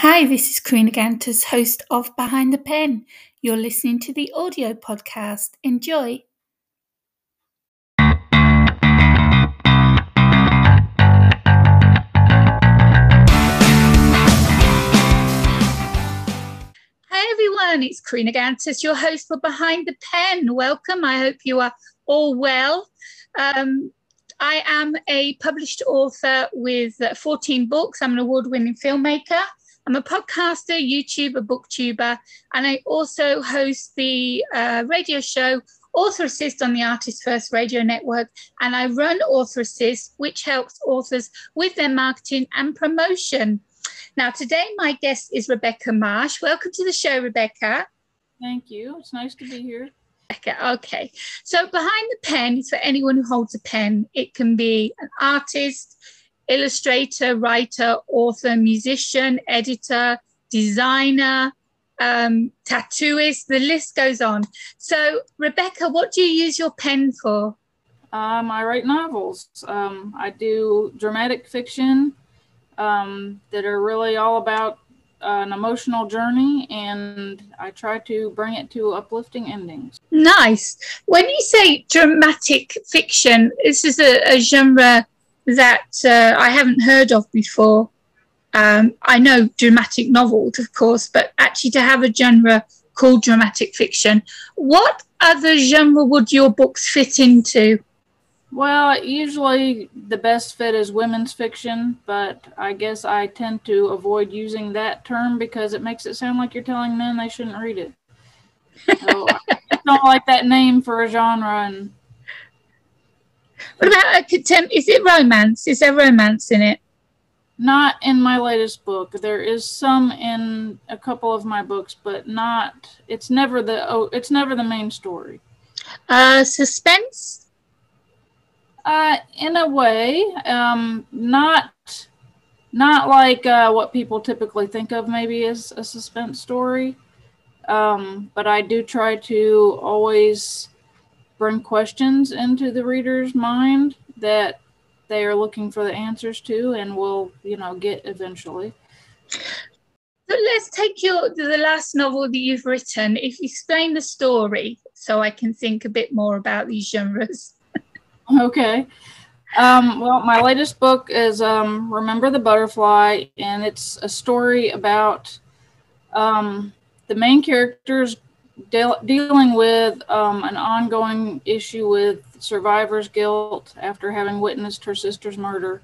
Hi, this is Karina Gantas, host of Behind the Pen. You're listening to the audio podcast. Enjoy. Hi, everyone. It's Karina Gantas, your host for Behind the Pen. Welcome. I hope you are all well. Um, I am a published author with uh, 14 books. I'm an award winning filmmaker. I'm a podcaster, YouTuber, booktuber, and I also host the uh, radio show Author Assist on the Artist First Radio Network. And I run Author Assist, which helps authors with their marketing and promotion. Now, today my guest is Rebecca Marsh. Welcome to the show, Rebecca. Thank you. It's nice to be here. Okay. So, behind the pen is for anyone who holds a pen. It can be an artist, illustrator, writer, author, musician, editor, designer, um, tattooist, the list goes on. So, Rebecca, what do you use your pen for? Um, I write novels. Um, I do dramatic fiction um, that are really all about uh, an emotional journey, and I try to bring it to uplifting endings. Nice. When you say dramatic fiction, this is a, a genre that uh, I haven't heard of before. Um, I know dramatic novels, of course, but actually to have a genre called dramatic fiction, what other genre would your books fit into? Well, usually the best fit is women's fiction, but I guess I tend to avoid using that term because it makes it sound like you're telling men they shouldn't read it. So I don't like that name for a genre and what about a contempt? Is it romance? Is there romance in it? Not in my latest book. There is some in a couple of my books, but not. It's never the. Oh, it's never the main story. Uh, suspense. Uh, in a way, um, not. Not like uh, what people typically think of maybe as a suspense story, um, but I do try to always bring questions into the reader's mind that they are looking for the answers to and will you know get eventually. So let's take your the last novel that you've written. If you explain the story so i can think a bit more about these genres. Okay. Um, well my latest book is um, remember the butterfly and it's a story about um, the main character's de- dealing with um, an ongoing issue with survivor's guilt after having witnessed her sister's murder.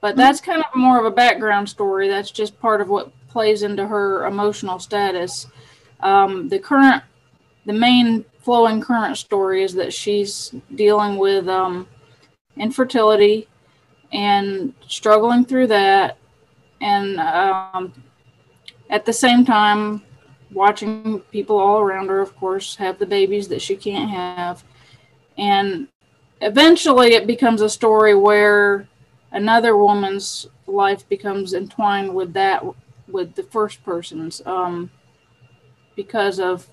But mm-hmm. that's kind of more of a background story. That's just part of what plays into her emotional status. Um, the current, the main flowing current story is that she's dealing with um, infertility and struggling through that. And um, at the same time, watching people all around her, of course, have the babies that she can't have. And eventually it becomes a story where another woman's life becomes entwined with that, with the first person's, um, because of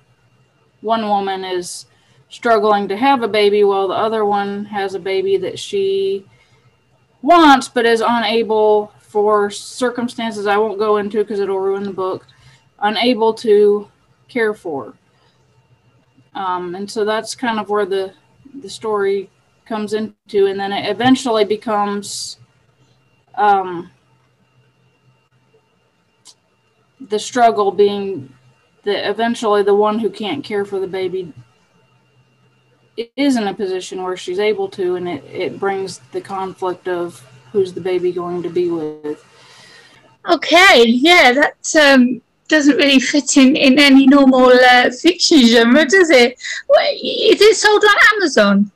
one woman is struggling to have a baby while the other one has a baby that she wants but is unable for circumstances I won't go into because it'll ruin the book unable to care for. Um, and so that's kind of where the the story comes into, and then it eventually becomes um, the struggle being that eventually the one who can't care for the baby is in a position where she's able to, and it, it brings the conflict of who's the baby going to be with. Okay, yeah, that's um, doesn't really fit in in any normal uh, fiction genre, does it? it? Is it sold on Amazon?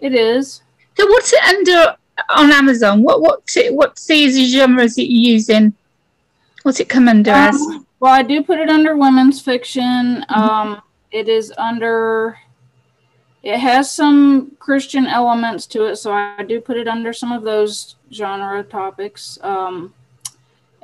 It is. So what's it under on Amazon? What what what these genres that you using? What's it come under um, as? Well, I do put it under women's fiction. Mm-hmm. Um, it is under. It has some Christian elements to it, so I do put it under some of those genre topics. Um,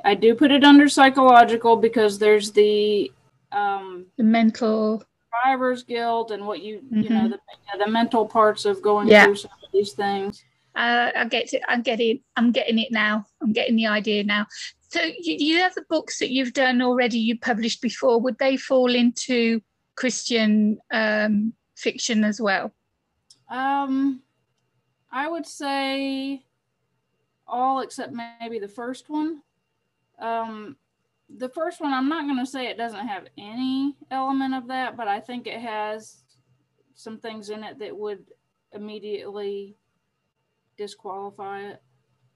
I do put it under psychological because there's the um, the mental survivor's guilt and what you mm-hmm. you know mm-hmm. the, the mental parts of going yeah. through some of these things. Uh, I get it. I'm getting. I'm getting it now. I'm getting the idea now. So, you, you have the books that you've done already. You published before. Would they fall into Christian um, fiction as well? Um, I would say all except maybe the first one. Um, the first one, I'm not going to say it doesn't have any element of that, but I think it has some things in it that would immediately disqualify it.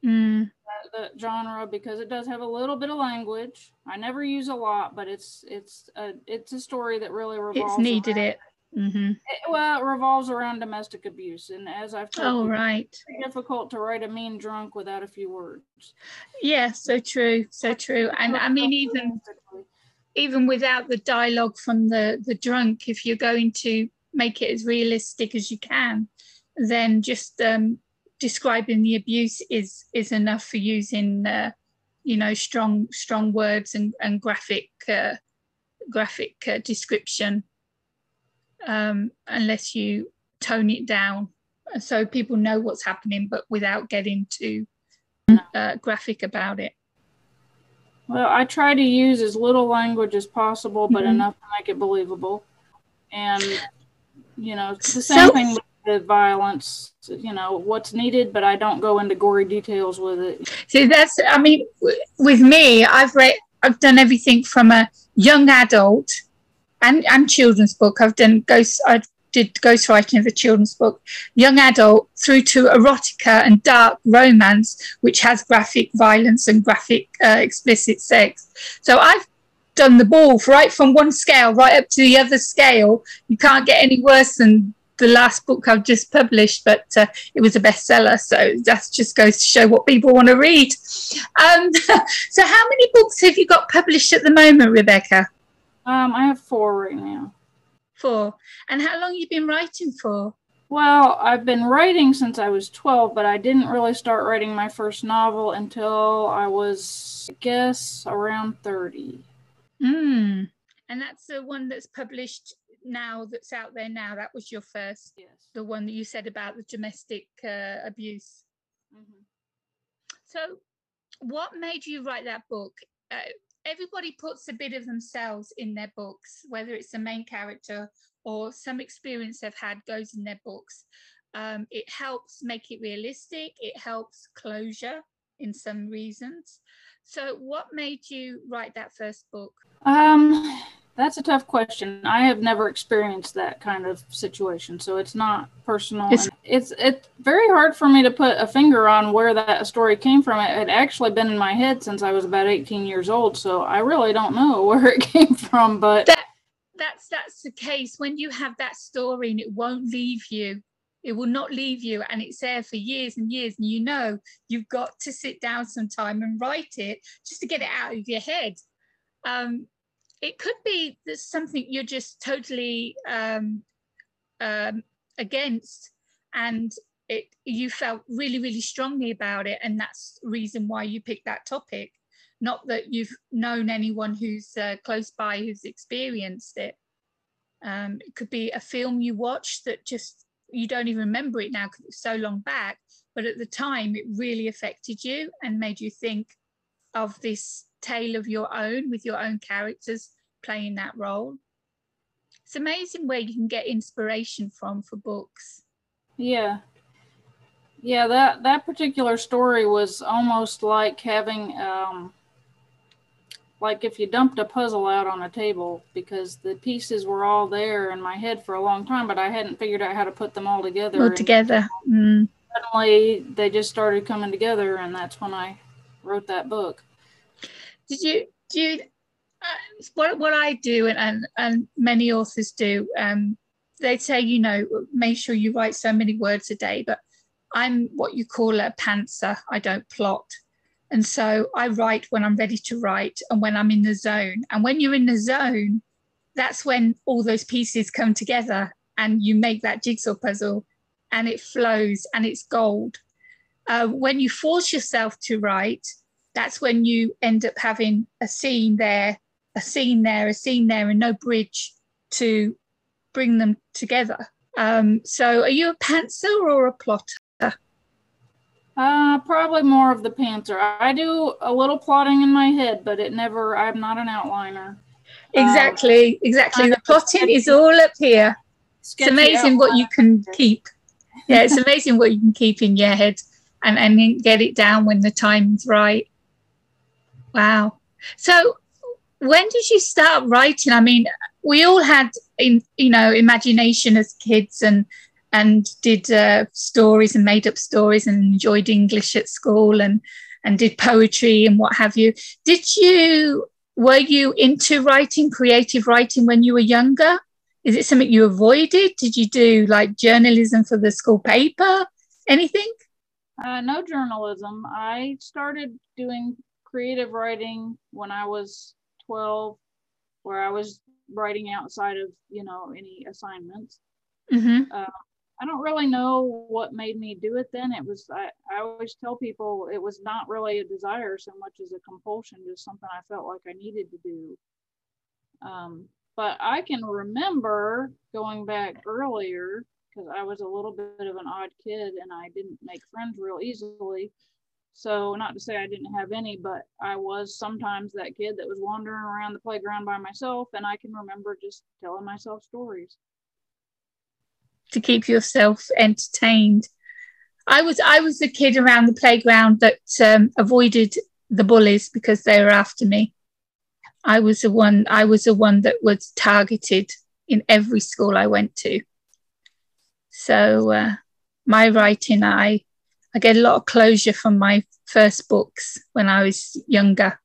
Mm. The, genre because it does have a little bit of language. I never use a lot, but it's it's a it's a story that really revolves. It's needed around, it. Mm-hmm. it. Well, it revolves around domestic abuse, and as I've told Oh you, right. it's difficult to write a mean drunk without a few words. Yeah. So true. So true. And I mean, even even without the dialogue from the the drunk, if you're going to make it as realistic as you can, then just um, describing the abuse is is enough for using uh, you know strong strong words and and graphic uh, graphic uh, description um, unless you tone it down so people know what's happening but without getting too uh, graphic about it Well, I try to use as little language as possible, but Mhm. enough to make it believable. And you know, it's the same So- thing with the violence. You know, what's needed, but I don't go into gory details with it. See, that's, I mean, w- with me, I've read, I've done everything from a young adult and, and children's book. I've done ghost, I did ghostwriting of a children's book, young adult through to erotica and dark romance, which has graphic violence and graphic uh, explicit sex. So I've done the ball right from one scale right up to the other scale. You can't get any worse than the last book I've just published, but uh, it was a bestseller. So that just goes to show what people want to read. Um, so, how many books have you got published at the moment, Rebecca? Um, I have four right now. Four. And how long you been writing for? Well, I've been writing since I was 12, but I didn't really start writing my first novel until I was, I guess, around 30. Hmm. And that's the one that's published now, that's out there now. That was your first, Yes. the one that you said about the domestic uh, abuse. Mhm. So, what made you write that book? Uh, everybody puts a bit of themselves in their books, whether it's the main character or some experience they've had goes in their books. Um, it helps make it realistic, it helps closure in some reasons. So, what made you write that first book? Um, that's a tough question. I have never experienced that kind of situation, so it's not personal. It's- It's it's very hard for me to put a finger on where that story came from. It had actually been in my head since I was about 18 years old, so I really don't know where it came from. But That that's that's the case when you have that story and it won't leave you. It will not leave you, and it's there for years and years. And you know you've got to sit down sometime and write it just to get it out of your head. Um, it could be there's something you're just totally um, um, against, and it you felt really really strongly about it, and that's reason why you picked that topic. Not that you've known anyone who's uh, close by who's experienced it. Um, it could be a film you watched that just you don't even remember it now because it's so long back, but at the time it really affected you and made you think of this tale of your own with your own characters playing that role. It's amazing where you can get inspiration from for books. yeah, yeah, that that particular story was almost like having um, like if you dumped a puzzle out on a table because the pieces were all there in my head for a long time, but I hadn't figured out how to put them all together. All together. Mm. Suddenly, they just started coming together, and that's when I wrote that book. Did you do you, uh, what what I do and, and and many authors do? Um, they say you know make sure you write so many words a day, but I'm what you call a pantser. I don't plot. And so I write when I'm ready to write and when I'm in the zone. And when you're in the zone, that's when all those pieces come together and you make that jigsaw puzzle and it flows and it's gold. Uh, when you force yourself to write, that's when you end up having a scene there, a scene there, a scene there, and no bridge to bring them together. Um, so, are you a pantser or a plotter? Uh, probably more of the pantser. I do a little plotting in my head, but it never. I'm not an outliner. Exactly, um, exactly. The plotting is all up here. It's amazing what you can keep. Yeah, it's amazing what you can keep in your head and and get it down when the time's right. Wow. So, when did you start writing? I mean, we all had in you know imagination as kids and and did uh, stories and made up stories and enjoyed English at school and and did poetry and what have you. Did you were you into writing, creative writing when you were younger? Is it something you avoided? Did you do like journalism for the school paper? Anything? Uh, no journalism. I started doing creative writing when I was 12, where I was writing outside of, you know, any assignments. Mm-hmm. Uh, I don't really know what made me do it then. It was, I, I always tell people it was not really a desire so much as a compulsion, just something I felt like I needed to do. Um, but I can remember going back earlier because I was a little bit of an odd kid and I didn't make friends real easily. So, not to say I didn't have any, but I was sometimes that kid that was wandering around the playground by myself. And I can remember just telling myself stories to keep yourself entertained. I was I was the kid around the playground that um, avoided the bullies because they were after me. I was the one I was the one that was targeted in every school I went to. So uh, my writing, I I get a lot of closure from my first books when I was younger,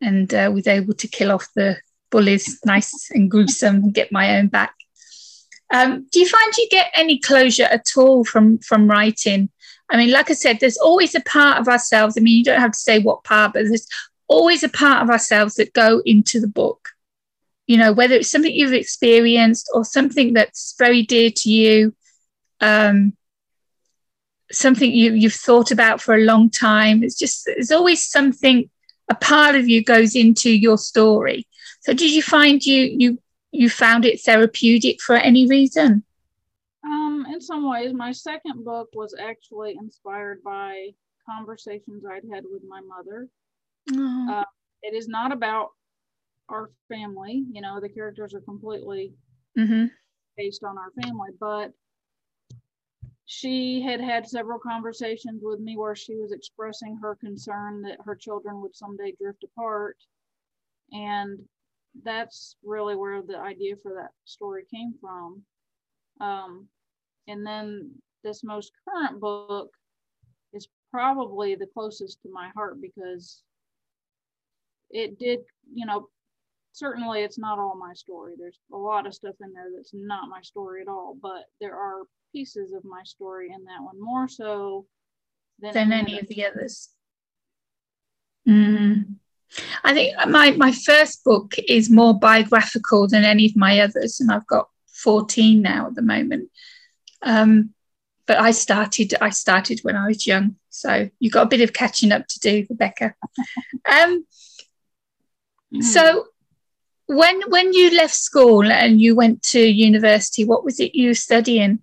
and uh, was able to kill off the bullies nice and gruesome and get my own back. Um, do you find you get any closure at all from from writing? I mean, like I said, there's always a part of ourselves. I mean, you don't have to say what part, but there's always a part of ourselves that go into the book. You know, whether it's something you've experienced or something that's very dear to you, um, something you, you've thought about for a long time. It's just there's always something. A part of you goes into your story. So, did you find you you you found it therapeutic for any reason? Um, in some ways, my second book was actually inspired by conversations I'd had with my mother. Mm-hmm. Uh, it is not about our family, you know, the characters are completely mm-hmm. based on our family, but she had had several conversations with me where she was expressing her concern that her children would someday drift apart. And that's really where the idea for that story came from. Um, and then this most current book is probably the closest to my heart because it did, you know, certainly it's not all my story. There's a lot of stuff in there that's not my story at all, but there are pieces of my story in that one more so than, than any of the others. Mm. I think my, my first book is more biographical than any of my others, and I've got 14 now at the moment. Um, but I started I started when I was young, so you've got a bit of catching up to do, Rebecca. Um, mm. So when when you left school and you went to university, what was it you were studying?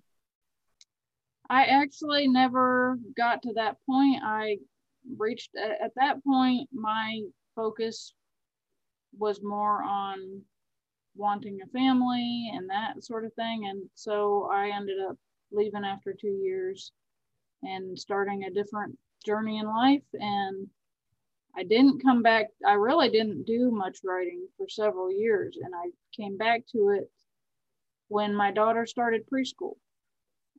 I actually never got to that point. I reached at that point my focus was more on wanting a family and that sort of thing. And so I ended up leaving after two years and starting a different journey in life. And I didn't come back, I really didn't do much writing for several years. And I came back to it when my daughter started preschool.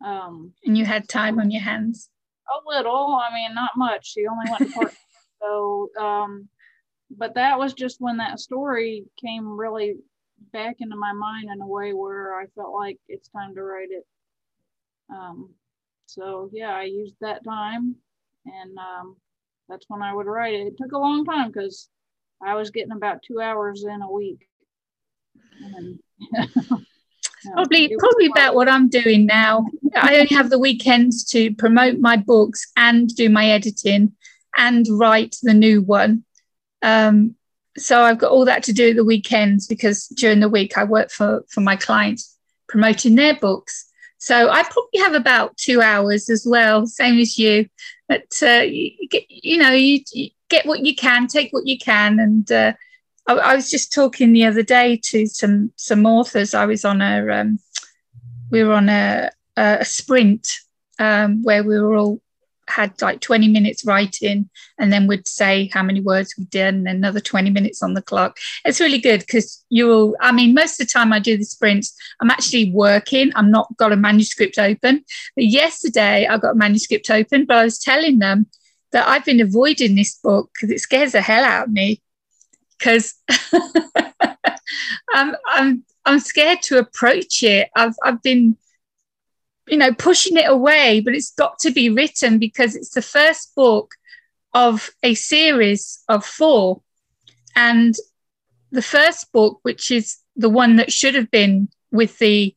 Um, and you had time on your hands? A little. I mean, not much. She only went to part. so um, but that was just when that story came really back into my mind in a way where I felt like it's time to write it. Um, so yeah, I used that time, and um, that's when I would write it. It took a long time because I was getting about two hours in a week. And, probably probably about what I'm doing now. I only have the weekends to promote my books and do my editing and write the new one. Um, so I've got all that to do at the weekends because during the week I work for for my clients promoting their books. So I probably have about two hours as well, same as you. But uh, you, get, you know, you, you, get what you can, take what you can, and uh, I, I, was just talking the other day to some some authors. I was on a um, we were on a, a sprint um, where we were all had like 20 minutes writing and then would say how many words we did and another 20 minutes on the clock. It's really good because you'll, I mean, most of the time I do the sprints, I'm actually working. I'm not got a manuscript open. But yesterday I got a manuscript open, but I was telling them that I've been avoiding this book because it scares the hell out of me because I'm, I'm, I'm scared to approach it. I've, I've been you know, pushing it away, but it's got to be written because it's the first book of a series of four. And the first book, which is the one that should have been with the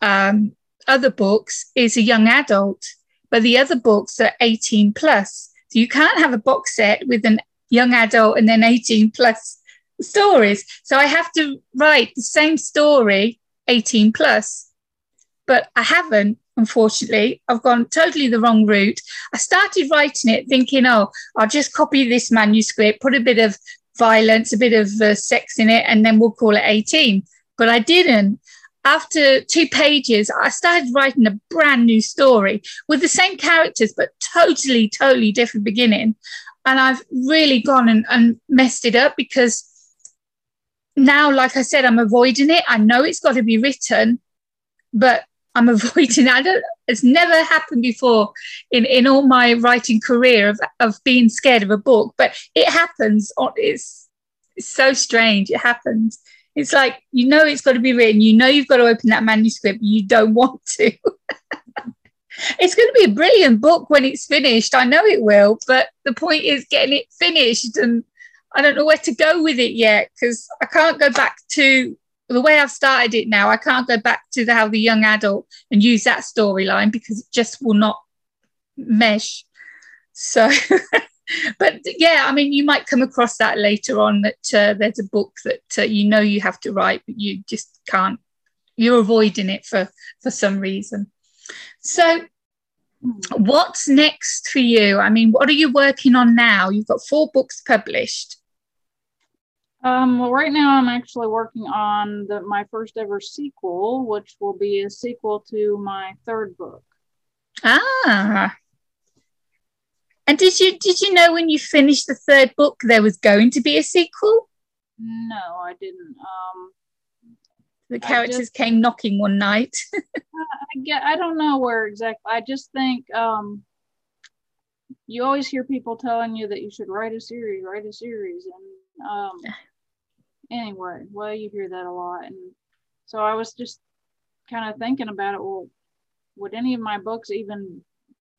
um, other books, is a young adult, but the other books are 18 plus. So you can't have a box set with an young adult and then 18 plus stories. So I have to write the same story, 18 plus, but I haven't unfortunately. I've gone totally the wrong route. I started writing it thinking, oh, I'll just copy this manuscript, put a bit of violence, a bit of uh, sex in it, and then we'll call it 18. But I didn't. After two pages, I started writing a brand new story with the same characters, but totally, totally different beginning. And I've really gone and, and messed it up because now, like I said, I'm avoiding it. I know it's got to be written, but I'm avoiding. I don't. It's never happened before in in all my writing career of of being scared of a book, but it happens. Oh, it's it's so strange. It happens. It's like you know it's got to be written. You know you've got to open that manuscript. You don't want to. it's going to be a brilliant book when it's finished. I know it will, but the point is getting it finished, and I don't know where to go with it yet because I can't go back to the way I've started it now, I can't go back to the, how the young adult and use that storyline because it just will not mesh. So, but yeah, I mean, you might come across that later on that uh, there's a book that uh, you know you have to write, but you just can't. You're avoiding it for for some reason. So, what's next for you? I mean, what are you working on now? You've got four books published. Um, well, right now I'm actually working on the, my first ever sequel, which will be a sequel to my third book. Ah. And did you did you know when you finished the third book there was going to be a sequel? No, I didn't. Um, the characters just, came knocking one night. I get. I don't know where exactly. I just think um, you always hear people telling you that you should write a series, write a series, and um, anyway, well, you hear that a lot. And so I was just kind of thinking about it. Well, would any of my books even,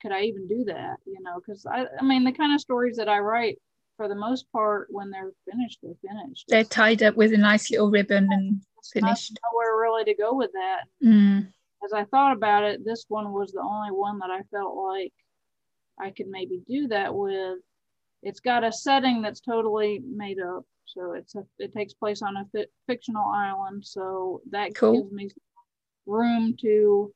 could I even do that? You know, because I, I mean, the kind of stories that I write, for the most part, when they're finished, they're finished. They're tied up with a nice little ribbon and finished. Nowhere really to go with that. Mm. As I thought about it, this one was the only one that I felt like I could maybe do that with. It's got a setting that's totally made up. So it's a, it takes place on a fi- fictional island. So that cool. gives me room to,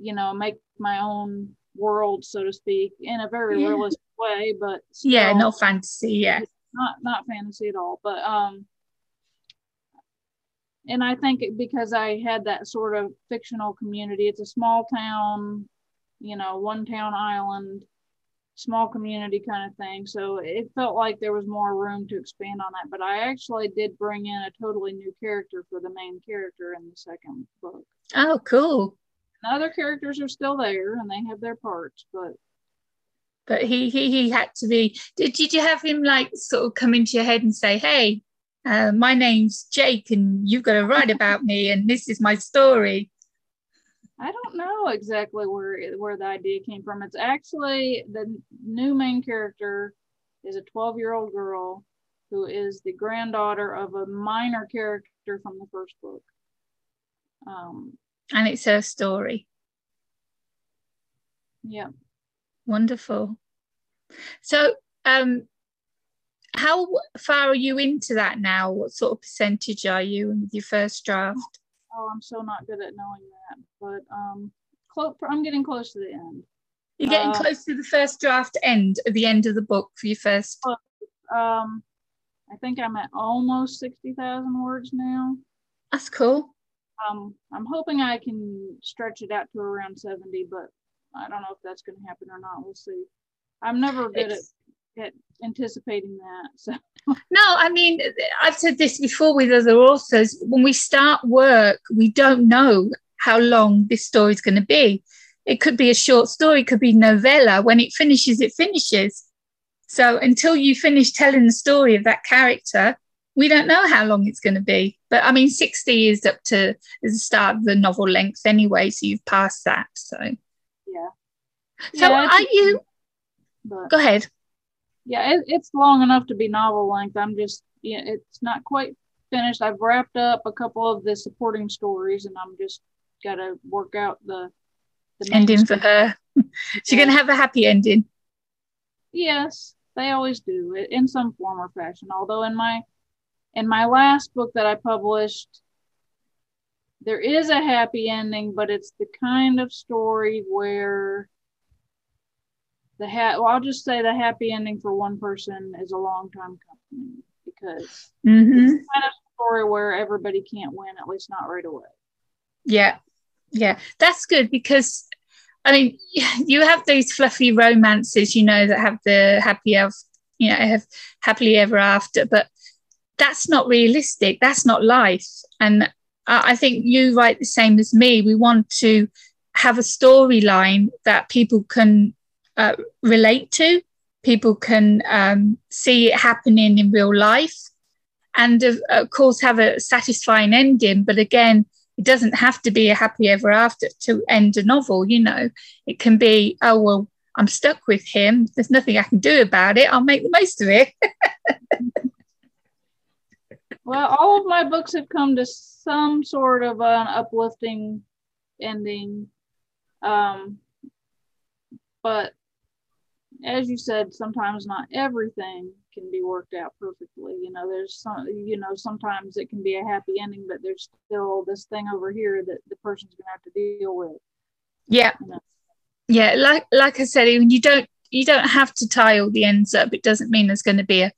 you know, make my own world, so to speak, in a very yeah. realistic way. But still, yeah, no fantasy. Yeah, not not fantasy at all. But um, and I think because I had that sort of fictional community, it's a small town, you know, one town island small community kind of thing. So it felt like there was more room to expand on that. But I actually did bring in a totally new character for the main character in the second book. Oh, cool. The other characters are still there and they have their parts, but but he he he had to be did, did you have him like sort of come into your head and say, Hey, uh, my name's Jake and you've got to write about me and this is my story? I don't know exactly where where the idea came from. It's actually the new main character is a 12 year old girl who is the granddaughter of a minor character from the first book. Um, and it's her story. Yeah. Wonderful. So, um, how far are you into that now? What sort of percentage are you in your first draft? Oh, I'm so not good at knowing that, but um, close. I'm getting close to the end. You're getting Uh, close to the first draft end at the end of the book for your first. Um, I think I'm at almost sixty thousand words now. That's cool. Um, I'm hoping I can stretch it out to around seventy, but I don't know if that's going to happen or not. We'll see. I'm never good at, at anticipating that. So No, I mean, I've said this before with other authors. When we start work, we don't know how long this story is going to be. It could be a short story, it could be novella. When it finishes, it finishes. So until you finish telling the story of that character, we don't know how long it's going to be. But I mean, 60 is up to is the start of the novel length anyway, so you've passed that. So, yeah. so Yeah, are you? But Go ahead. Yeah, it, it's long enough to be novel length. I'm just yeah, it's not quite finished. I've wrapped up a couple of the supporting stories, and I'm just gotta work out the the Ending for her. She's going to have a happy ending. Yes, they always do in some form or fashion. Although in my in my last book that I published, there is a happy ending, but it's the kind of story where the ha- well, I'll just say the happy ending for one person is a long time coming because hmm it's kind of a story where everybody can't win, at least not right away. Yeah, yeah, that's good because I mean, you have these fluffy romances, you know, that have the happy ever, you know, have happily ever after, but that's not realistic. That's not life. And I think you write the same as me. We want to have a storyline that people can uh, relate to, people can um, see it happening in real life, and of, of course have a satisfying ending. But again, it doesn't have to be a happy ever after to end a novel you know it can be oh well i'm stuck with him there's nothing i can do about it i'll make the most of it Well, all of my books have come to some sort of an uplifting ending. Um, but as you said, sometimes not everything can be worked out perfectly. You know, there's some, you know, sometimes it can be a happy ending, but there's still this thing over here that the person's going to have to deal with. yeah You know? yeah like like i said you don't you don't have to tie all the ends up it doesn't mean there's going to be a,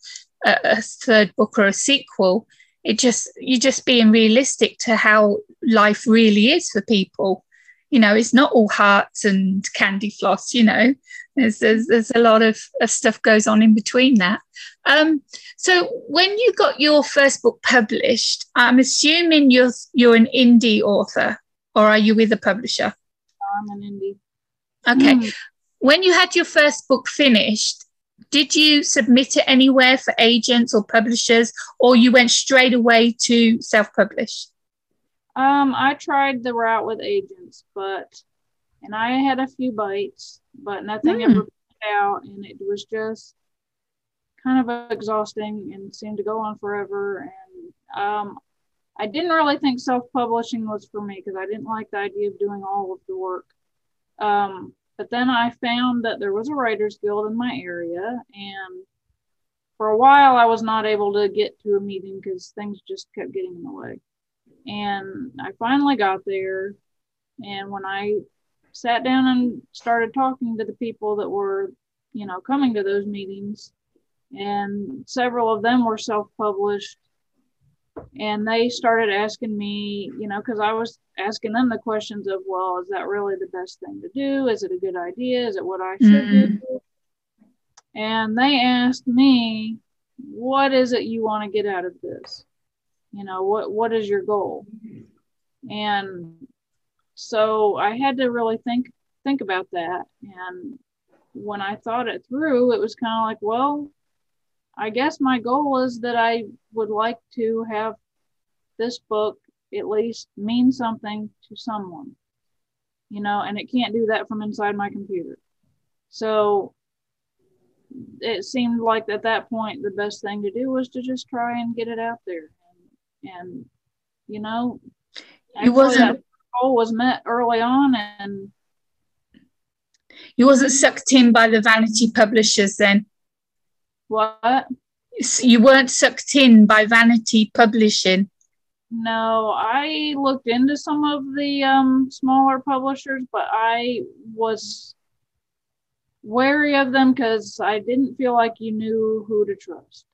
a, a third book or a sequel it just you're just being realistic to how life really is for people you know it's not all hearts and candy floss you know there's there's, there's a lot of, of stuff goes on in between that um so when you got your first book published i'm assuming you're you're an indie author or are you with a publisher I'm an indie. okay Mm. when you had your first book finished, did you submit it anywhere for agents or publishers, or you went straight away to self publish? Um, I tried the route with agents, but and I had a few bites, but nothing Hmm. ever worked out, and it was just kind of exhausting and seemed to go on forever. And um, I didn't really think self-publishing was for me because I didn't like the idea of doing all of the work. Um, but then I found that there was a writers guild in my area, and for a while I was not able to get to a meeting because things just kept getting in the way. And I finally got there, and when I sat down and started talking to the people that were, you know, coming to those meetings, and several of them were self-published and they started asking me you know because i was asking them the questions of well is that really the best thing to do? Is it a good idea? Is it what i should do? Mm-hmm. And they asked me what is it you want to get out of this you know what what is your goal and so i had to really think think about that and when i thought it through it was kind of like well I guess my goal is that I would like to have this book at least mean something to someone, you know, and it can't do that from inside my computer. So it seemed like at that point the best thing to do was to just try and get it out there. And, you know, It wasn't- goal was met early on and You wasn't sucked in by the vanity publishers then. what? You weren't sucked in by vanity publishing. No, I looked into some of the um, smaller publishers, but I was wary of them because I didn't feel like you knew who to trust.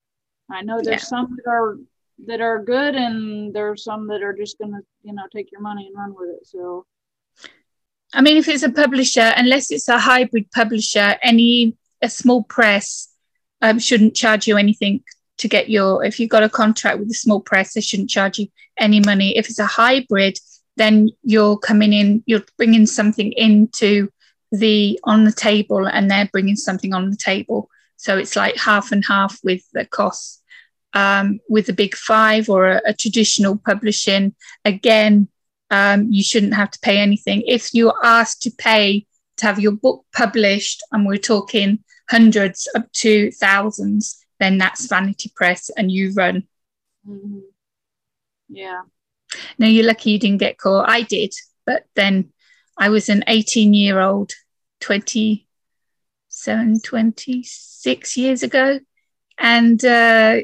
I know there's yeah. some that are that are good, and there's some that are just gonna, you know, take your money and run with it. So, I mean, if it's a publisher, unless it's a hybrid publisher, any a small press um, shouldn't charge you anything to get your if you've got a contract with a small press they shouldn't charge you any money. If it's a hybrid then you're coming in you're bringing something into the on the table and they're bringing something on the table. So it's like half and half with the costs um, with the big five or a, a traditional publishing again um, you shouldn't have to pay anything if you're asked to pay to have your book published and we're talking hundreds up to thousands then that's Vanity Press and you run. Mm-hmm. Yeah. No, you're lucky you didn't get caught. I did, but then I was an 18 year old, 27, 26 years ago, and uh,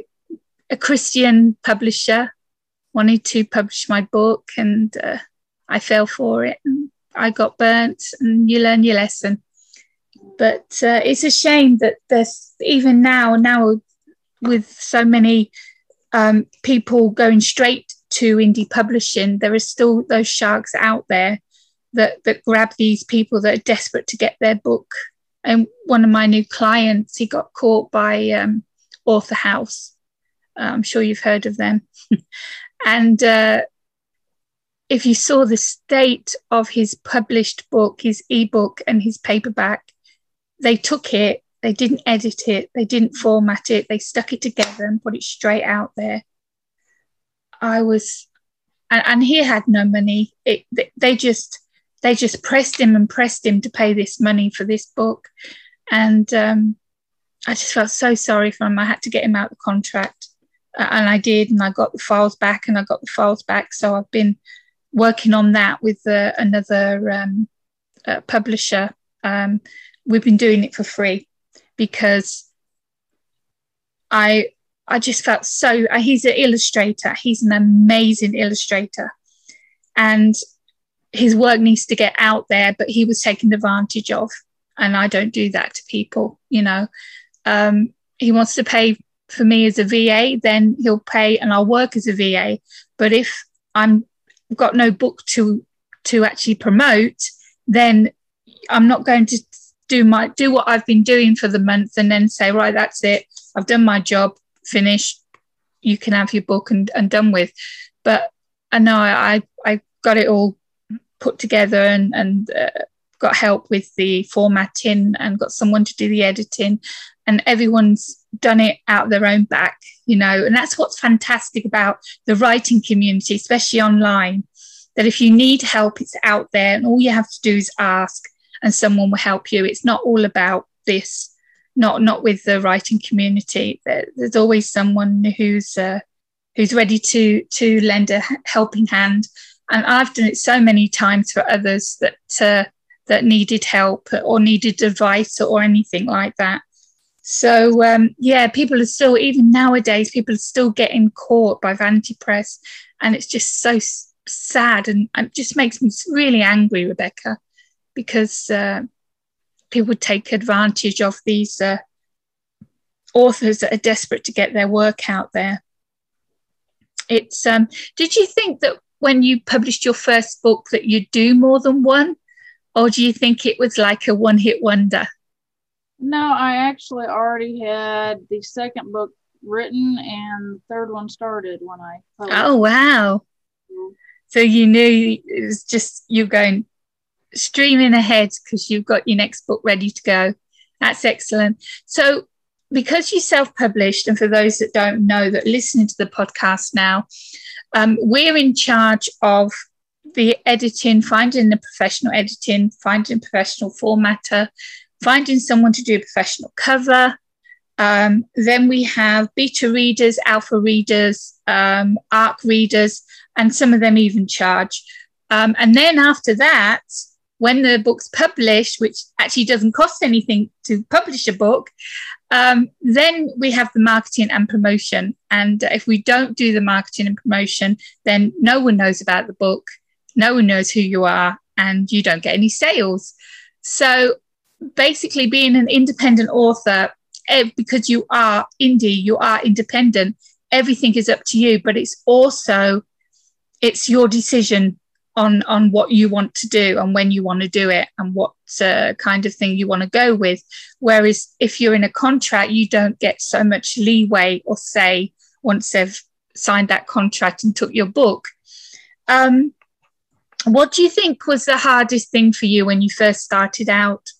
a Christian publisher wanted to publish my book, and uh, I fell for it. And I got burnt, and you learn your lesson but uh, it's a shame that there's even now now with so many um, people going straight to indie publishing there are still those sharks out there that that grab these people that are desperate to get their book and one of my new clients he got caught by um, AuthorHouse i'm sure you've heard of them and uh, if you saw the state of his published book his ebook and his paperback they took it, they didn't edit it, they didn't format it, they stuck it together and put it straight out there. I was, and, and he had no money. It, they just, they just pressed him and pressed him to pay this money for this book, and um, I just felt so sorry for him. I had to get him out the contract, and I did, and I got the files back, and I got the files back. So I've been working on that with uh, another um, uh, publisher. Um, we've been doing it for free because I I just felt so. Uh, he's an illustrator. He's an amazing illustrator, and his work needs to get out there. But he was taken advantage of, and I don't do that to people. You know, um, he wants to pay for me as a VA, then he'll pay, and I'll work as a VA. But if I'm got no book to to actually promote, then I'm not going to do my do what I've been doing for the month and then say, right, that's it. I've done my job, finished. You can have your book and, and done with. But I know I I got it all put together and and uh, got help with the formatting and got someone to do the editing, and everyone's done it out of their own back, you know. And that's what's fantastic about the writing community, especially online. That if you need help, it's out there, and all you have to do is ask and someone will help you. It's not all about this, not not with the writing community. There, there's always someone who's uh, who's ready to to lend a helping hand. And I've done it so many times for others that uh, that needed help or needed advice or anything like that. So um, yeah, people are still even nowadays people are still getting caught by Vanity Press, and it's just so sad and it just makes me really angry, Rebecca because uh, people take advantage of these uh, authors that are desperate to get their work out there. It's um, did you think that when you published your first book that you'd do more than one, or do you think it was like a one-hit wonder? No, I actually already had the second book written and the third one started when I published. Oh wow. So you knew it was just you're going, streaming ahead because you've got your next book ready to go. That's excellent. So, because you self published, and for those that don't know that listening to the podcast now, um, we're in charge of the editing, finding the professional editing, finding professional formatter, finding someone to do a professional cover. Um, then we have beta readers, alpha readers, um, ARC readers, and some of them even charge. Um, and then after that, when the book's published, which actually doesn't cost anything to publish a book, Um, then we have the marketing and promotion. And if we don't do the marketing and promotion, then no one knows about the book, no one knows who you are, and you don't get any sales. So basically, being an independent author, eh, because you are indie, you are independent, everything is up to you, but it's also it's your decision on on what you want to do and when you want to do it and what uh, kind of thing you want to go with. Whereas if you're in a contract you don't get so much leeway or say once they've signed that contract and took your book. Um, what do you think was the hardest thing for you when you first started out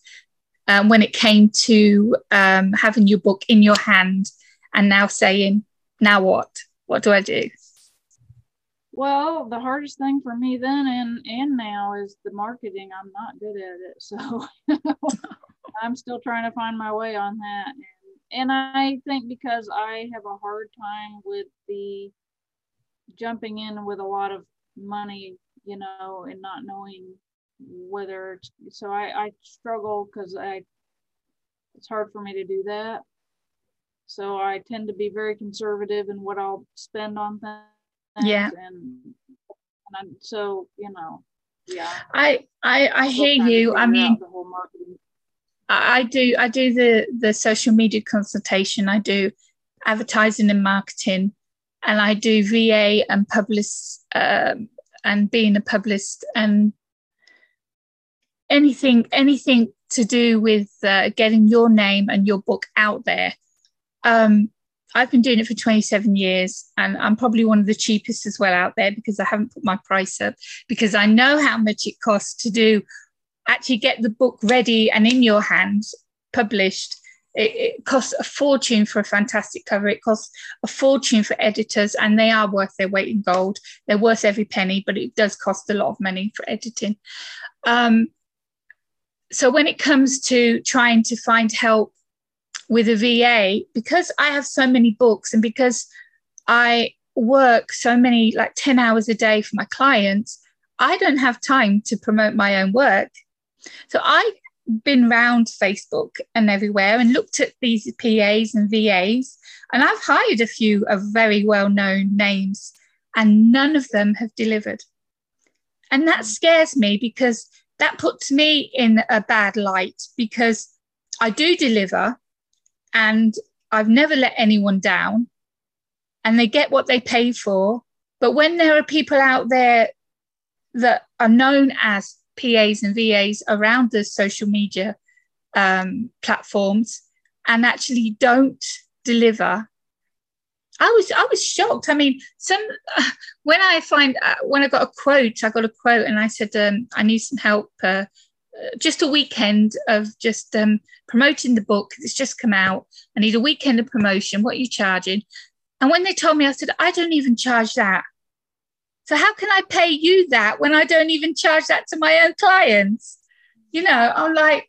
um, when it came to um, having your book in your hand and now saying now what what do i do well, the hardest thing for me then and and now is the marketing. I'm not good at it, so I'm still trying to find my way on that. And, and I think because I have a hard time with the jumping in with a lot of money, you know, and not knowing whether it's, so I, I struggle because I it's hard for me to do that. So I tend to be very conservative in what I'll spend on things yeah and, and I'm, so you know yeah i i i hear you i mean I do I do the the social media consultation. I do advertising and marketing, and I do VA and publicist um, and being a publicist and anything anything to do with uh, getting your name and your book out there. Um, I've been doing it for 27 years and I'm probably one of the cheapest as well out there because I haven't put my price up because I know how much it costs to do actually get the book ready and in your hands published. It, it costs a fortune for a fantastic cover. It costs a fortune for editors, and they are worth their weight in gold. They're worth every penny, but it does cost a lot of money for editing. Um, so when it comes to trying to find help with a VA, because I have so many books and because I work so many, like 10 hours a day for my clients, I don't have time to promote my own work. So I've been round Facebook and everywhere and looked at these PAs and VAs, and I've hired a few of very well known names, and none of them have delivered. And that scares me because that puts me in a bad light because I do deliver, and I've never let anyone down and they get what they pay for. But when there are people out there that are known as PAs and VAs around the social media um, platforms and actually don't deliver, I was I was shocked. I mean, some uh, when I find uh, when I got a quote, I got a quote and I said um, I need some help. Uh, just a weekend of just um, promoting the book. It's just come out. I need a weekend of promotion. What are you charging? And when they told me, I said, I don't even charge that. So how can I pay you that when I don't even charge that to my own clients? You know, I'm like,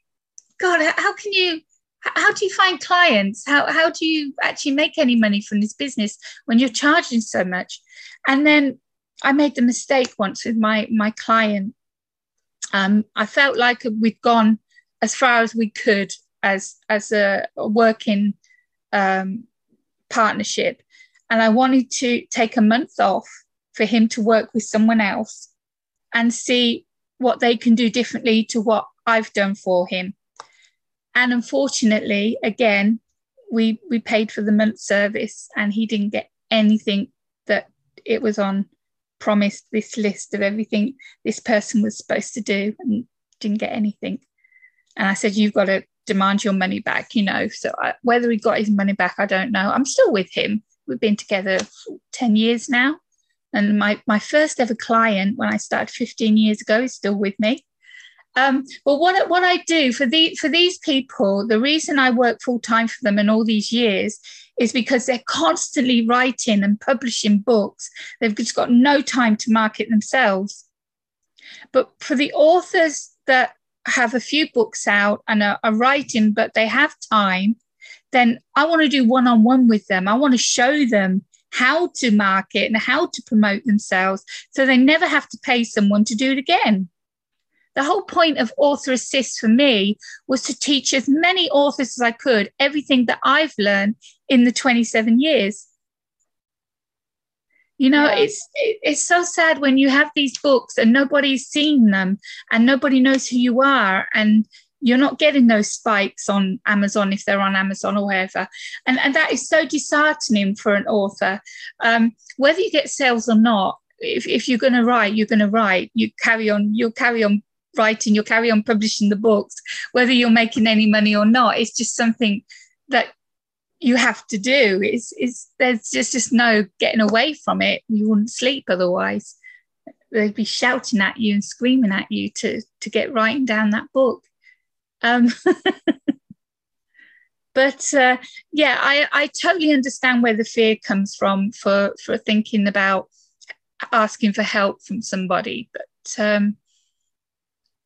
God, how can you? How do you find clients? How, how do you actually make any money from this business when you're charging so much? And then I made the mistake once with my my client um, I felt like we'd gone as far as we could as as a, working um, partnership, and I wanted to take a month off for him to work with someone else and see what they can do differently to what I've done for him. And unfortunately, again, we we paid for the month service, and he didn't get anything that it was on promised this list of everything this person was supposed to do and didn't get anything. And I said, You've got to demand your money back, you know. So I, whether he got his money back, I don't know. I'm still with him. We've been together 10 years now. And my, my first ever client when I started 15 years ago is still with me. Um, but what, what I do for, the, for these people, the reason I work full time for them in all these years is because they're constantly writing and publishing books. They've just got no time to market themselves. But for the authors that have a few books out and are, are writing, but they have time, then I want to do one on one with them. I want to show them how to market and how to promote themselves so they never have to pay someone to do it again. The whole point of author assist for me was to teach as many authors as I could everything that I've learned in the 27 years. You know, yeah. it's it's so sad when you have these books and nobody's seen them and nobody knows who you are and you're not getting those spikes on Amazon if they're on Amazon or wherever. And, and that is so disheartening for an author. Um, whether you get sales or not, if, if you're going to write, you're going to write. You carry on, you'll carry on writing, you'll carry on publishing the books, whether you're making any money or not. It's just something that you have to do. It's, it's there's just, just no getting away from it. You wouldn't sleep otherwise. They'd be shouting at you and screaming at you to to get writing down that book. Um, but uh, yeah, I, I totally understand where the fear comes from for for thinking about asking for help from somebody. But um,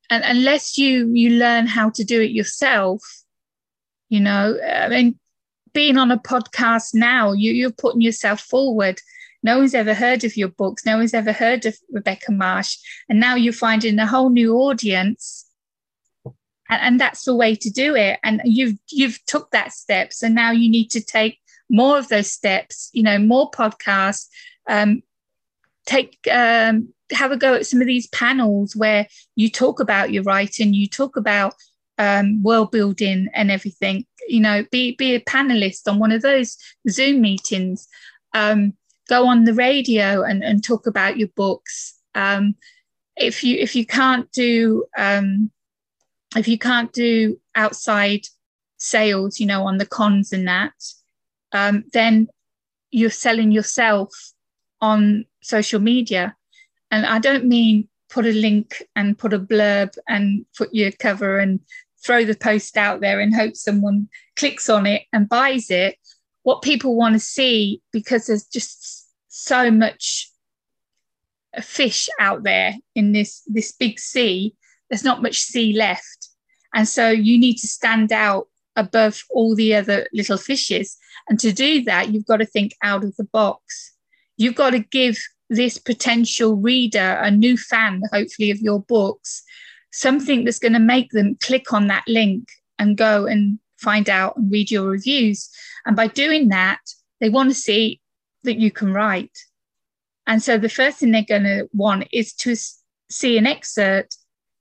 and unless you you learn how to do it yourself, you know, I mean, being on a podcast now, you you're putting yourself forward. No one's ever heard of your books. No one's ever heard of Rebecca Marsh, and now you're finding a whole new audience. And, and that's the way to do it. And you've you've took that step, so now you need to take more of those steps. You know, more podcasts, um, take um, have a go at some of these panels where you talk about your writing, you talk about um, world building and everything. You know, be be a panelist on one of those Zoom meetings. Um, go on the radio and, and talk about your books. Um, if you if you can't do um, if you can't do outside sales, you know, on the cons and that, um, then you're selling yourself on social media. And I don't mean put a link and put a blurb and put your cover and throw the post out there and hope someone clicks on it and buys it. What people want to see, because there's just so much fish out there in this this big sea, there's not much sea left. And so you need to stand out above all the other little fishes. And to do that, you've got to think out of the box. You've got to give this potential reader, a new fan, hopefully, of your books, something that's going to make them click on that link and go and find out and read your reviews. And by doing that, they want to see that you can write. And so the first thing they're going to want is to see an excerpt,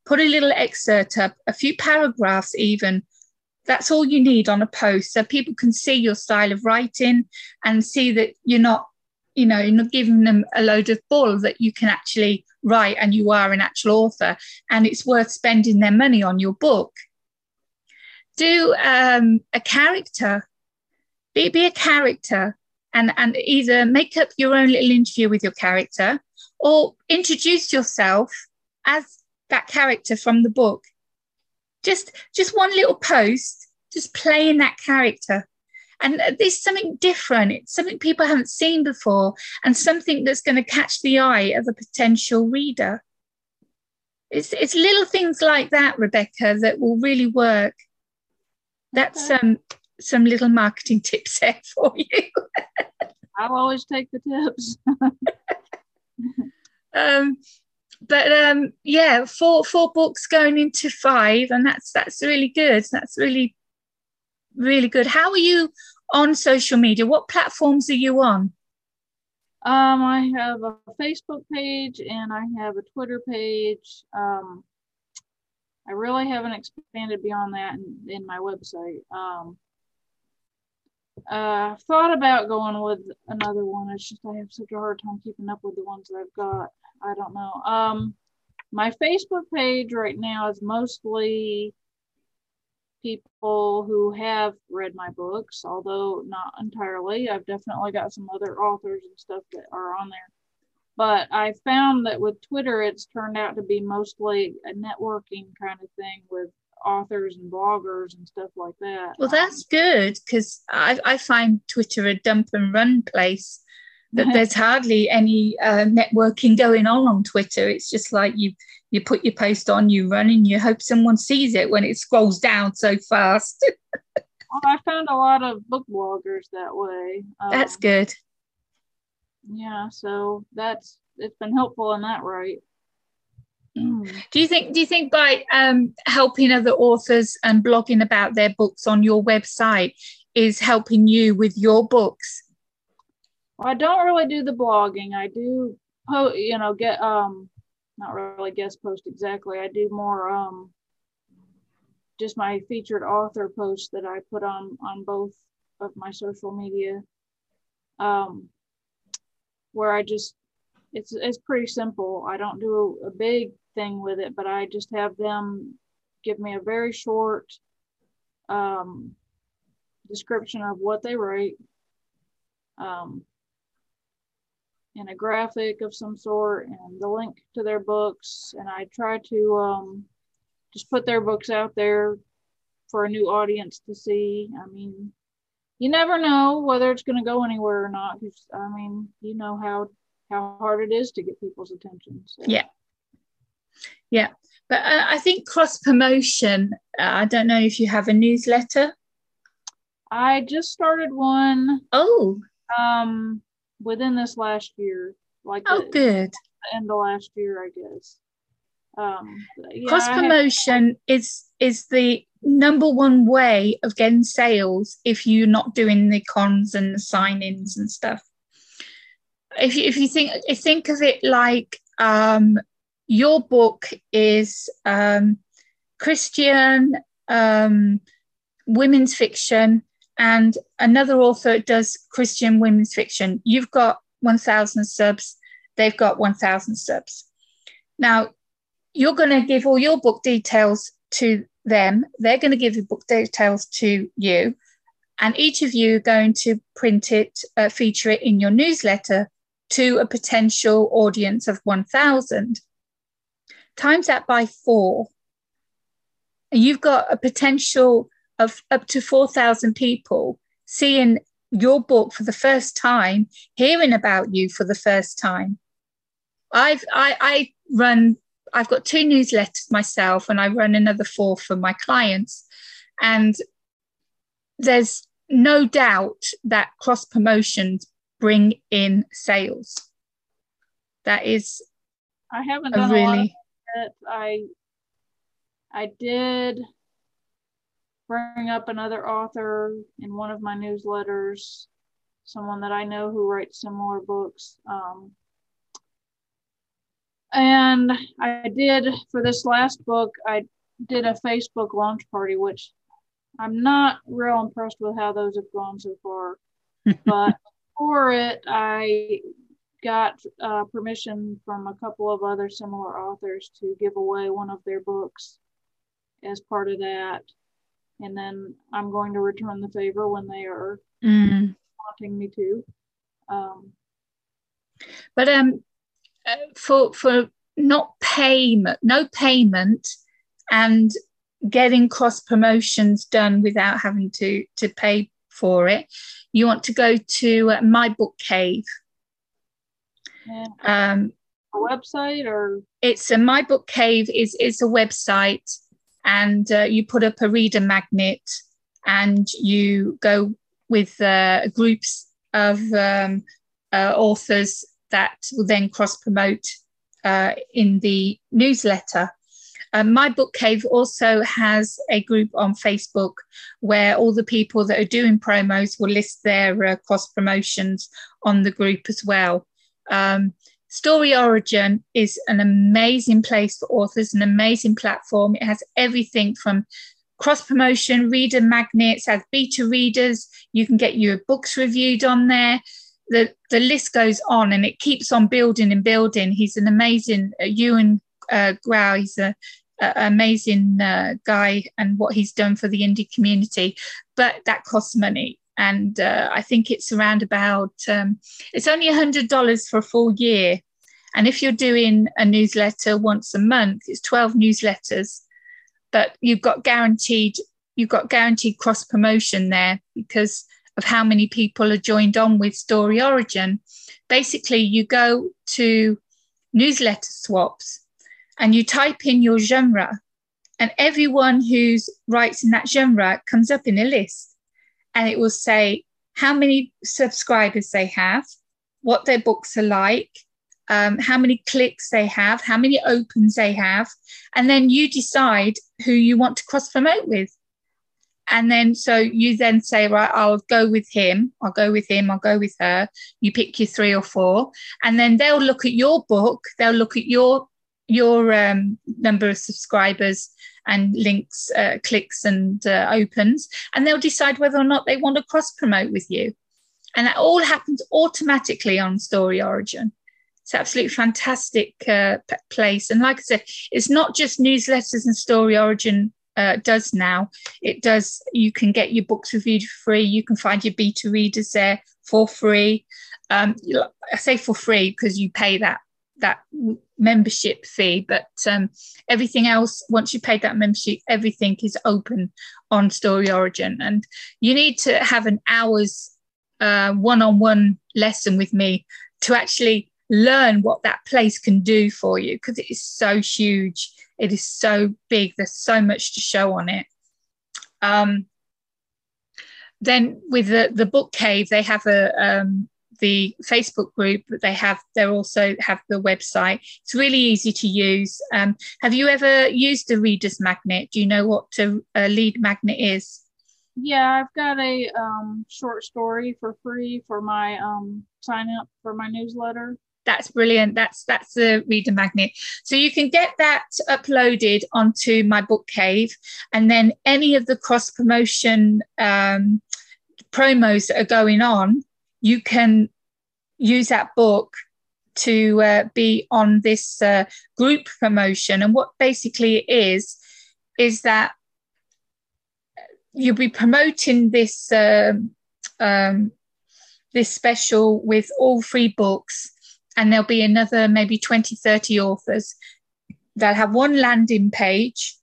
put a little excerpt up, a few paragraphs even. That's all you need on a post so people can see your style of writing and see that you're not you know, you're not giving them a load of bull that you can actually write and you are an actual author and it's worth spending their money on your book. Do um, a character, be, be a character and, and either make up your own little interview with your character or introduce yourself as that character from the book. Just, just one little post, just playing that character and there's something different. It's something people haven't seen before, and something that's going to catch the eye of a potential reader. It's, it's little things like that, Rebecca, that will really work. That's okay. um, some little marketing tips there for you. I'll always take the tips. um, but um, yeah, four four books going into five, and that's that's really good. That's really really good. How are you on social media? What platforms are you on? Um, I have a Facebook page and I have a Twitter page. Um, I really haven't expanded beyond that in, in my website. Um, uh, I've thought about going with another one. It's just I have such a hard time keeping up with the ones that I've got. I don't know. Um, my Facebook page right now is mostly people who have read my books, although not entirely. I've definitely got some other authors and stuff that are on there. But I found that with Twitter, it's turned out to be mostly a networking kind of thing with authors and bloggers and stuff like that. Well, that's good because I, I find Twitter a dump and run place. That there's hardly any uh, networking going on on Twitter. It's just like you you put your post on, you run, and you hope someone sees it when it scrolls down so fast. well, I found a lot of book bloggers that way. Um, that's good. Yeah, so that's it's been helpful in that right. Mm. Do you think? Do you think by um, helping other authors and blogging about their books on your website is helping you with your books? Well, I don't really do the blogging. I do, po- you know, get um, not really guest post exactly. I do more um, just my featured author posts that I put on on both of my social media. Um, where I just it's it's pretty simple. I don't do a, a big thing with it, but I just have them give me a very short um, description of what they write, um, and a graphic of some sort, and the link to their books. And I try to um, just put their books out there for a new audience to see. I mean, you never know whether it's going to go anywhere or not. Because I mean, you know how how hard it is to get people's attention. So. Yeah, yeah, but uh, I think cross promotion. Uh, I don't know if you have a newsletter. I just started one. Oh. Um, within this last year, like oh, the, good. The last year, I guess. Um, yeah, cross promotion have... is is the number one way of getting sales if you're not doing the cons and the sign-ins and stuff. If you, if you think if think of it like um, your book is um, Christian um, women's fiction, and another author does Christian women's fiction. You've got 1,000 subs, they've got 1,000 subs. Now, you're going to give all your book details to them, they're going to give the book details to you, and each of you going to print it, uh, feature it in your newsletter to a potential audience of 1,000 times that by four, and you've got a potential of up to 4,000 people seeing your book for the first time, hearing about you for the first time. I've I, I run I've got two newsletters myself and I run another four for my clients. And there's no doubt that cross promotions bring in sales. That is I haven't done really, a lot of it. I I did bring up another author in one of my newsletters, someone that I know who writes similar books. Um, and I did for this last book, I did a Facebook launch party, which I'm not real impressed with how those have gone so far. but for it, I got uh, permission from a couple of other similar authors to give away one of their books as part of that. And then I'm going to return the favor when they are mm. wanting me to. Um, but um, uh, for for not payment, no payment, and getting cross promotions done without having to to pay for it, you want to go to uh, my book cave um, a website or it's a my book cave is is a website and uh, you put up a reader magnet and you go with uh, groups of um, uh, authors that will then cross promote uh, in the newsletter. Um, my book cave also has a group on Facebook where all the people that are doing promos will list their uh, cross promotions on the group as well. Um, Story Origin is an amazing place for authors, an amazing platform. It has everything from cross promotion, reader magnets, has beta readers. You can get your books reviewed on there. The, the list goes on and it keeps on building and building. He's an amazing, uh, Evan uh, Gow, he's a, a amazing uh, guy and what he's done for the indie community, but that costs money and uh, I think it's around about um, it's only hundred dollars for a full year, and if you're doing a newsletter once a month, it's twelve newsletters, but you've got guaranteed you've got guaranteed cross promotion there because of how many people are joined on with Story Origin. Basically, you go to newsletter swaps and you type in your genre, and everyone who's writes in that genre comes up in a list and it will say how many subscribers they have, what their books are like, um, how many clicks they have, how many opens they have, and then you decide who you want to cross promote with. And then so you then say, right, I'll go with him, I'll go with him, I'll go with her. You pick your three or four, and then they'll look at your book, they'll look at your your um, number of subscribers and links, uh, clicks, and uh, opens, and they'll decide whether or not they want to cross promote with you. And that all happens automatically on Story Origin. It's absolutely fantastic uh, place. And like I said, it's not just newsletters and Story Origin uh, does now. It does, you can get your books reviewed for free. You can find your beta readers there for free. Um, I say for free because you pay that that membership fee, but um, everything else, once you pay that membership, everything is open on Story Origin. And you need to have an hour's one on one lesson with me to actually learn what that place can do for you because it is so huge. It is so big. There's so much to show on it. Um, then with the, the book cave, they have a um, the Facebook group, but they have they also have the website. It's really easy to use. Um, have you ever used a reader's magnet? Do you know what a, a lead magnet is? Yeah, I've got a um, short story for free for my um, sign up for my newsletter. That's brilliant. That's that's the reader magnet. So you can get that uploaded onto my book cave, and then any of the cross promotion um, promos that are going on, you can use that book to uh, be on this uh, group promotion. And what basically it is is that you'll be promoting this um, um, this special with all free books and there'll be another maybe 20 30 authors that have one landing page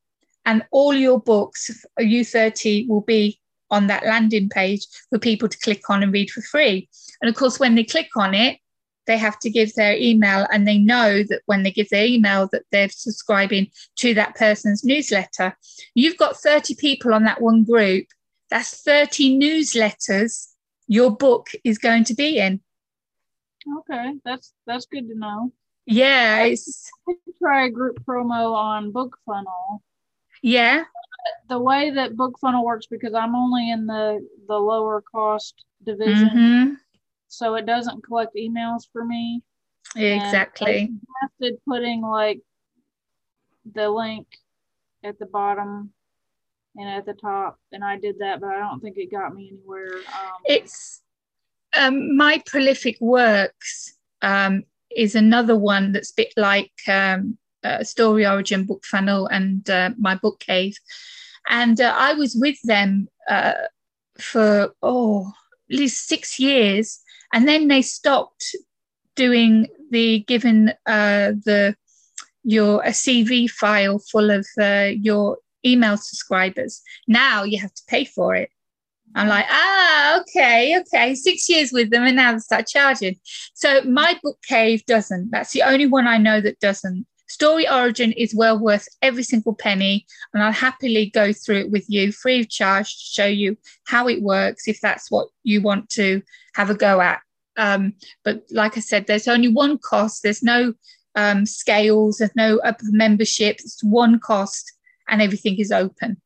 and all your books u30 will be on that landing page for people to click on and read for free. And of course when they click on it they have to give their email and they know that when they give their email that they're subscribing to that person's newsletter. You've got 30 people on that one group. That's 30 newsletters your book is going to be in. Okay that's that's good to know. Yeah it's try a group promo on bookfunnel yeah the way that book funnel works because i'm only in the the lower cost division mm-hmm so it doesn't collect emails for me. Exactly. I putting like the link at the bottom and at the top, and I did that, but I don't think it got me anywhere. Um, it's um, my prolific works um, is another one that's a bit like um, uh, Story Origin, Book Funnel, and uh, my book cave, and uh, I was with them uh, for oh at least six years and then they stopped doing the giving uh, the your a CSV file full of uh, your email subscribers. Now you have to pay for it. I'm like, ah, okay, okay. Six years with them, and now they start charging. So my book cave doesn't. That's the only one I know that doesn't. Story Origin is well worth every single penny, and I'll happily go through it with you free of charge to show you how it works if that's what you want to have a go at. Um, but like I said, there's only one cost. There's no um, scales. There's no membership. It's one cost, and everything is open.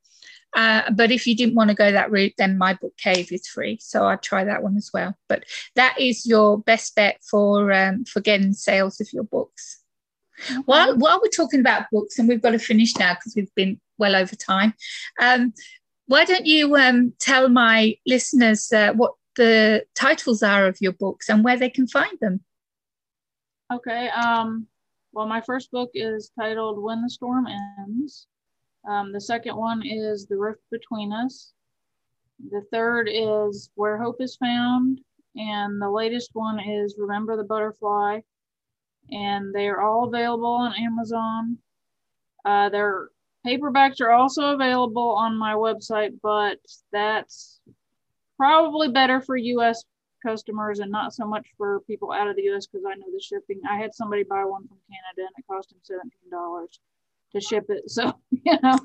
Uh, but if you didn't want to go that route, then my book cave is free. So I'd try that one as well. But that is your best bet for um, for getting sales of your books. While while we're talking about books, and we've got to finish now because we've been well over time. Um, why don't you um, tell my listeners uh, what the titles are of your books and where they can find them. Okay. Um, well, my first book is titled When the Storm Ends. Um, the second one is The Rift Between Us. The third is Where Hope is Found. And the latest one is Remember the Butterfly. And they are all available on Amazon. Uh, their paperbacks are also available on my website, but that's probably better for US customers and not so much for people out of the US because I know the shipping. I had somebody buy one from Canada and it cost him $17 to ship it. So, you know,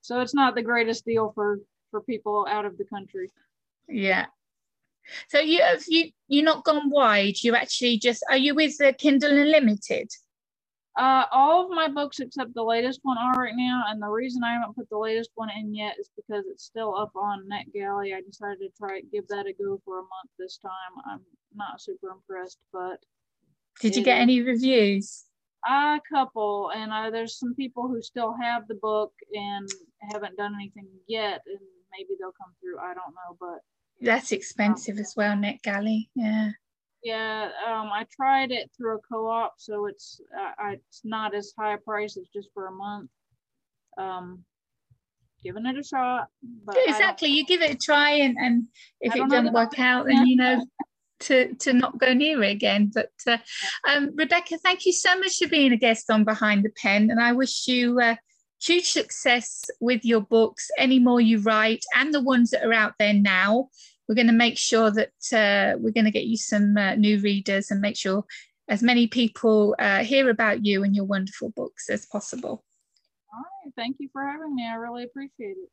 so it's not the greatest deal for for people out of the country. Yeah. So you have you you're not gone wide. You actually just are you with the Kindle Unlimited? Uh, all of my books except the latest one are right now, and the reason I haven't put the latest one in yet is because it's still up on NetGalley. I decided to try give that a go for a month this time. I'm not super impressed, but did you get any reviews? A couple, and uh, there's some people who still have the book and haven't done anything yet, and maybe they'll come through. I don't know, but that's expensive as well, NetGalley. Yeah. Yeah, um, I tried it through a co-op, so it's uh, it's not as high a price. It's just for a month. Um, giving it a shot. exactly, you give it a try, and, and if it doesn't work out, then you know to to not go near it again. But uh, um, Rebecca, thank you so much for being a guest on Behind the Pen, and I wish you uh, huge success with your books. Any more you write, and the ones that are out there now. We're going to make sure that uh, we're going to get you some uh, new readers and make sure as many people uh, hear about you and your wonderful books as possible. All right. Thank you for having me. I really appreciate it.